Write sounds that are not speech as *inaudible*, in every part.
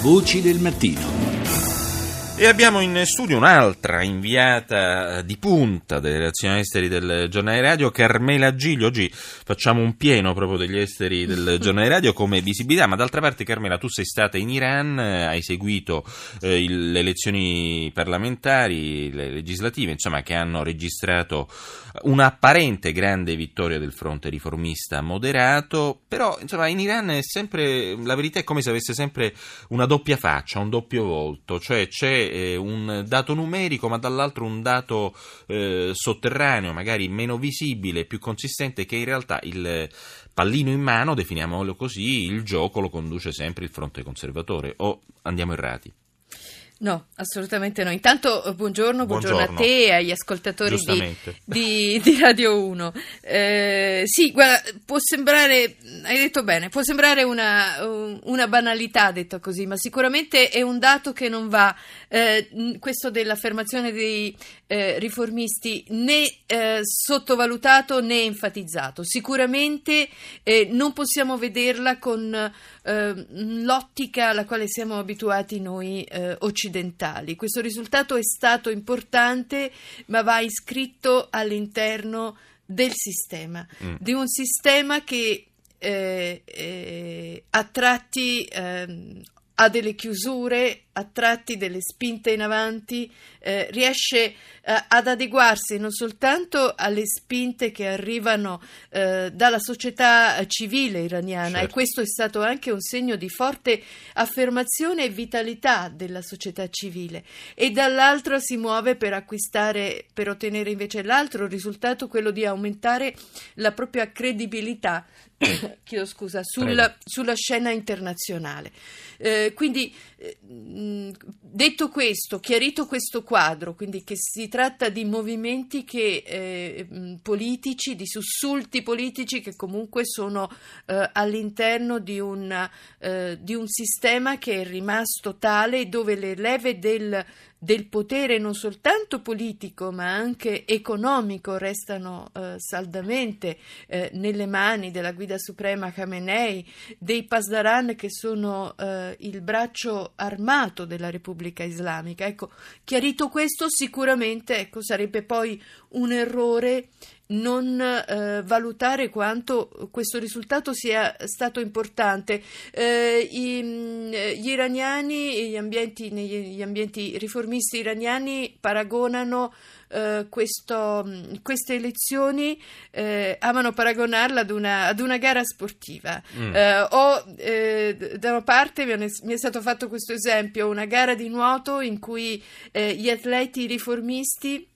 Voci del mattino. E abbiamo in studio un'altra inviata di punta delle relazioni esteri del giornale radio, Carmela Giglio. Oggi facciamo un pieno proprio degli esteri del *laughs* giornale radio come visibilità, ma d'altra parte Carmela tu sei stata in Iran, hai seguito eh, il, le elezioni parlamentari, le legislative, insomma che hanno registrato un'apparente grande vittoria del fronte riformista moderato, però insomma in Iran è sempre, la verità è come se avesse sempre una doppia faccia, un doppio volto, cioè c'è eh, un dato numerico, ma dall'altro un dato eh, sotterraneo, magari meno visibile, più consistente, che in realtà il pallino in mano, definiamolo così, il gioco lo conduce sempre il fronte conservatore. O andiamo errati? No, assolutamente no. Intanto eh, buongiorno, buongiorno, buongiorno. a te e agli ascoltatori di, di, di, Radio 1. Eh, sì, guarda, può sembrare, hai detto bene, può sembrare una, una, banalità detto così, ma sicuramente è un dato che non va, eh, questo dell'affermazione dei eh, riformisti, né eh, sottovalutato né enfatizzato. Sicuramente eh, non possiamo vederla con l'ottica alla quale siamo abituati noi occidentali occidentali. Questo risultato è stato importante, ma va iscritto all'interno del sistema, mm. di un sistema che eh, eh, a tratti eh, ha delle chiusure, a tratti delle spinte in avanti, eh, riesce eh, ad adeguarsi non soltanto alle spinte che arrivano eh, dalla società civile iraniana certo. e questo è stato anche un segno di forte affermazione e vitalità della società civile e dall'altro si muove per acquistare, per ottenere invece l'altro risultato, quello di aumentare la propria credibilità *coughs* chiedo scusa, sulla, sulla scena internazionale. Eh, quindi, eh, detto questo, chiarito questo quadro, quindi che si tratta di movimenti che, eh, politici, di sussulti politici che comunque sono eh, all'interno di, una, eh, di un sistema che è rimasto tale dove le leve del del potere non soltanto politico ma anche economico restano eh, saldamente eh, nelle mani della guida suprema Khamenei, dei Pasdaran che sono eh, il braccio armato della Repubblica Islamica. Ecco, chiarito questo sicuramente ecco, sarebbe poi un errore non eh, valutare quanto questo risultato sia stato importante. Eh, i, mm, gli iraniani, gli ambienti, gli ambienti riformisti iraniani paragonano eh, questo, mm, queste elezioni, eh, amano paragonarla ad una, ad una gara sportiva. Mm. Eh, o eh, da una parte mi è, mi è, stato fatto questo esempio, una gara di nuoto in cui gli atleti riformisti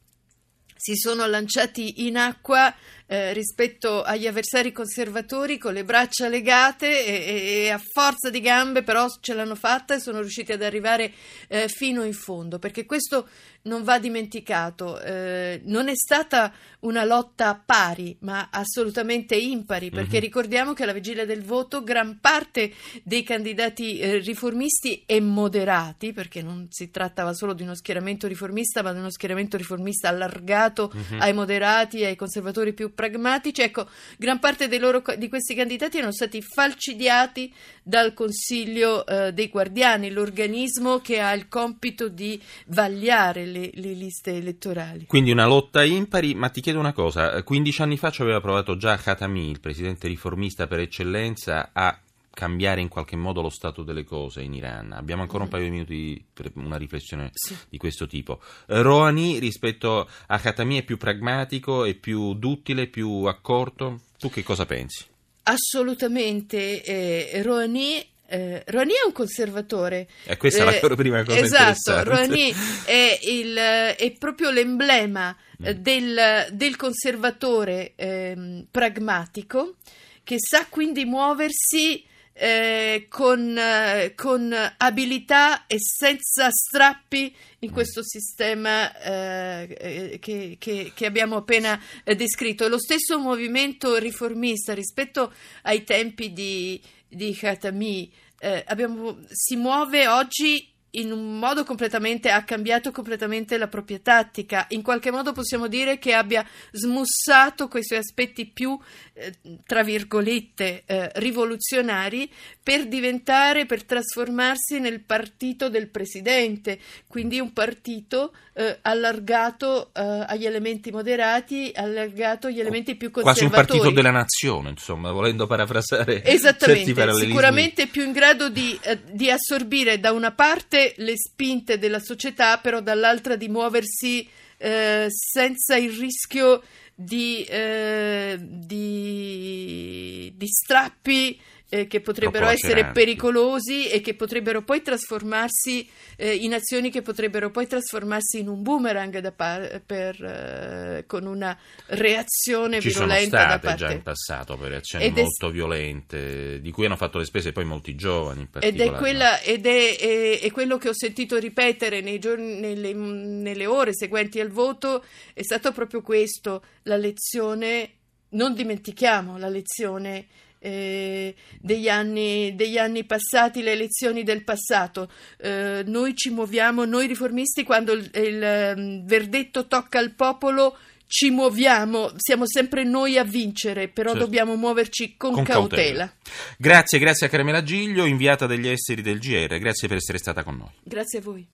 si sono lanciati in acqua eh, rispetto agli avversari conservatori con le braccia legate e, e, a forza di gambe però ce l'hanno fatta e sono riusciti ad arrivare eh, fino in fondo perché questo non va dimenticato eh, non è stata una lotta pari ma assolutamente impari perché mm-hmm. ricordiamo che alla vigilia del voto gran parte dei candidati eh, riformisti e moderati perché non si trattava solo di uno schieramento riformista ma di uno schieramento riformista allargato mm-hmm. ai moderati ai conservatori più pragmatici. Ecco, gran parte loro, di questi candidati erano stati falcidiati dal Consiglio eh, dei Guardiani, l'organismo che ha il compito di vagliare le, le, liste elettorali. Quindi una lotta impari, ma ti chiedo una cosa, 15 anni fa ci aveva provato già Khatami, il presidente riformista per eccellenza, a cambiare in qualche modo lo stato delle cose in Iran. Abbiamo ancora un mm. paio di minuti per una riflessione sì. di questo tipo. Eh, Rouhani rispetto a Khatami è più pragmatico, è più duttile, più accorto? Tu che cosa pensi? Assolutamente. Eh, Rouhani eh, Rouhani è un conservatore. E questa eh, è la prima cosa esatto, Rouhani è, il, è, proprio l'emblema mm. del, del, conservatore eh, pragmatico che sa quindi muoversi eh, con, eh, con, abilità e senza strappi in mm. questo sistema eh, eh, che, che, che, abbiamo appena eh, descritto. Lo stesso movimento riformista rispetto ai tempi di, di Khatami abbiamo, si muove oggi in un modo completamente ha cambiato completamente la propria tattica. In qualche modo possiamo dire che abbia smussato quei suoi aspetti più, eh, tra virgolette, eh, rivoluzionari per diventare, per trasformarsi nel partito del presidente, quindi un partito eh, allargato eh, agli elementi moderati, allargato agli elementi più conservatori. Quasi un partito della nazione, insomma, volendo parafrasare. *laughs* Esattamente, sicuramente più in grado di, eh, di assorbire da una parte le spinte della società, però dall'altra di muoversi eh, senza il rischio di, eh, di, di strappi eh, che potrebbero essere pericolosi e che potrebbero poi trasformarsi eh, in azioni che potrebbero poi trasformarsi in un boomerang par- per, eh, con una reazione Ci virulenta sono state già in passato per reazioni ed molto è... violente di cui hanno fatto le spese poi molti giovani ed è, quella, ed è, è, è, quello che ho sentito ripetere nei giorni, nelle, nelle ore seguenti al voto è stato proprio questo la lezione non dimentichiamo la lezione eh, degli, anni, degli, anni, passati, le elezioni del passato. Eh, noi ci muoviamo, noi riformisti, quando il, il um, verdetto tocca al popolo, ci muoviamo, siamo sempre noi a vincere, però certo. dobbiamo muoverci con, con cautela. cautela. Grazie, grazie a Carmela Giglio, inviata degli esteri del GR, grazie per essere stata con noi. Grazie a voi.